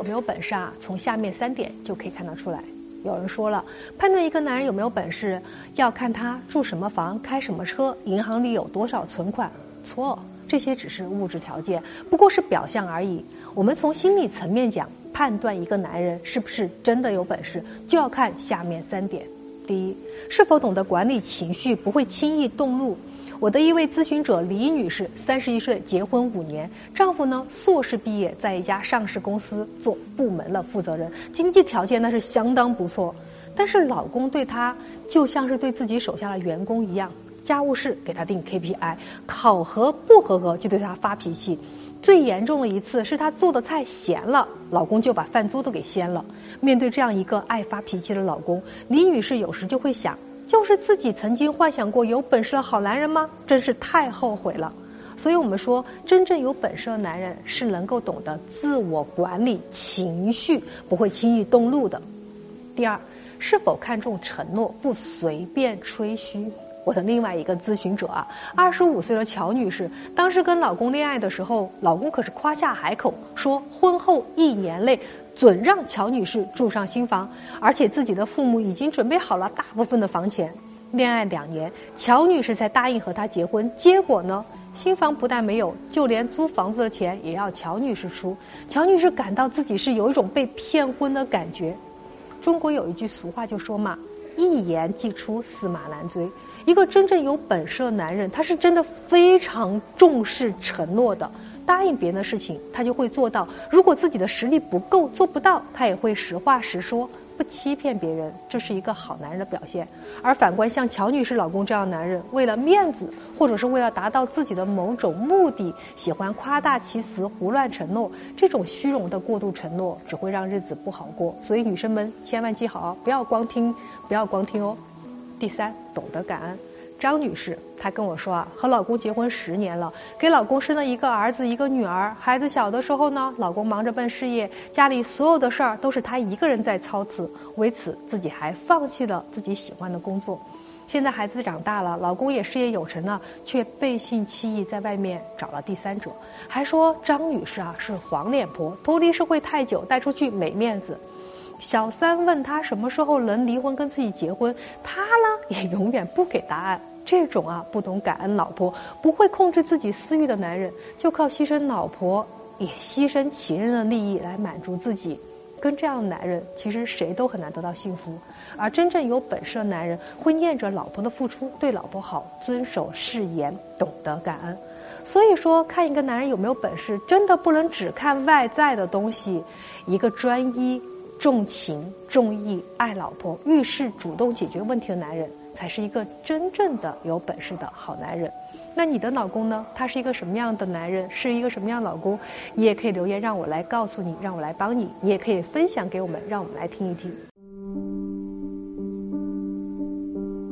有没有本事啊？从下面三点就可以看得出来。有人说了，判断一个男人有没有本事，要看他住什么房、开什么车、银行里有多少存款。错，这些只是物质条件，不过是表象而已。我们从心理层面讲，判断一个男人是不是真的有本事，就要看下面三点：第一，是否懂得管理情绪，不会轻易动怒。我的一位咨询者李女士，三十一岁，结婚五年，丈夫呢硕士毕业，在一家上市公司做部门的负责人，经济条件那是相当不错。但是老公对她就像是对自己手下的员工一样，家务事给她定 KPI，考核不合格就对她发脾气。最严重的一次是她做的菜咸了，老公就把饭桌都给掀了。面对这样一个爱发脾气的老公，李女士有时就会想。就是自己曾经幻想过有本事的好男人吗？真是太后悔了。所以我们说，真正有本事的男人是能够懂得自我管理情绪，不会轻易动怒的。第二，是否看重承诺，不随便吹嘘。我的另外一个咨询者啊，二十五岁的乔女士，当时跟老公恋爱的时候，老公可是夸下海口，说婚后一年内。准让乔女士住上新房，而且自己的父母已经准备好了大部分的房钱。恋爱两年，乔女士才答应和他结婚。结果呢，新房不但没有，就连租房子的钱也要乔女士出。乔女士感到自己是有一种被骗婚的感觉。中国有一句俗话就说嘛：“一言既出，驷马难追。”一个真正有本事的男人，他是真的非常重视承诺的。答应别人的事情，他就会做到；如果自己的实力不够，做不到，他也会实话实说，不欺骗别人。这是一个好男人的表现。而反观像乔女士老公这样的男人，为了面子，或者是为了达到自己的某种目的，喜欢夸大其词、胡乱承诺。这种虚荣的过度承诺，只会让日子不好过。所以女生们千万记好，不要光听，不要光听哦。第三，懂得感恩。张女士，她跟我说啊，和老公结婚十年了，给老公生了一个儿子一个女儿。孩子小的时候呢，老公忙着奔事业，家里所有的事儿都是她一个人在操持，为此自己还放弃了自己喜欢的工作。现在孩子长大了，老公也事业有成了，却背信弃义，在外面找了第三者，还说张女士啊是黄脸婆，脱离社会太久，带出去没面子。小三问他什么时候能离婚跟自己结婚，他呢也永远不给答案。这种啊不懂感恩老婆、不会控制自己私欲的男人，就靠牺牲老婆也牺牲情人的利益来满足自己。跟这样的男人，其实谁都很难得到幸福。而真正有本事的男人，会念着老婆的付出，对老婆好，遵守誓言，懂得感恩。所以说，看一个男人有没有本事，真的不能只看外在的东西。一个专一。重情重义、爱老婆、遇事主动解决问题的男人，才是一个真正的有本事的好男人。那你的老公呢？他是一个什么样的男人？是一个什么样老公？你也可以留言让我来告诉你，让我来帮你。你也可以分享给我们，让我们来听一听。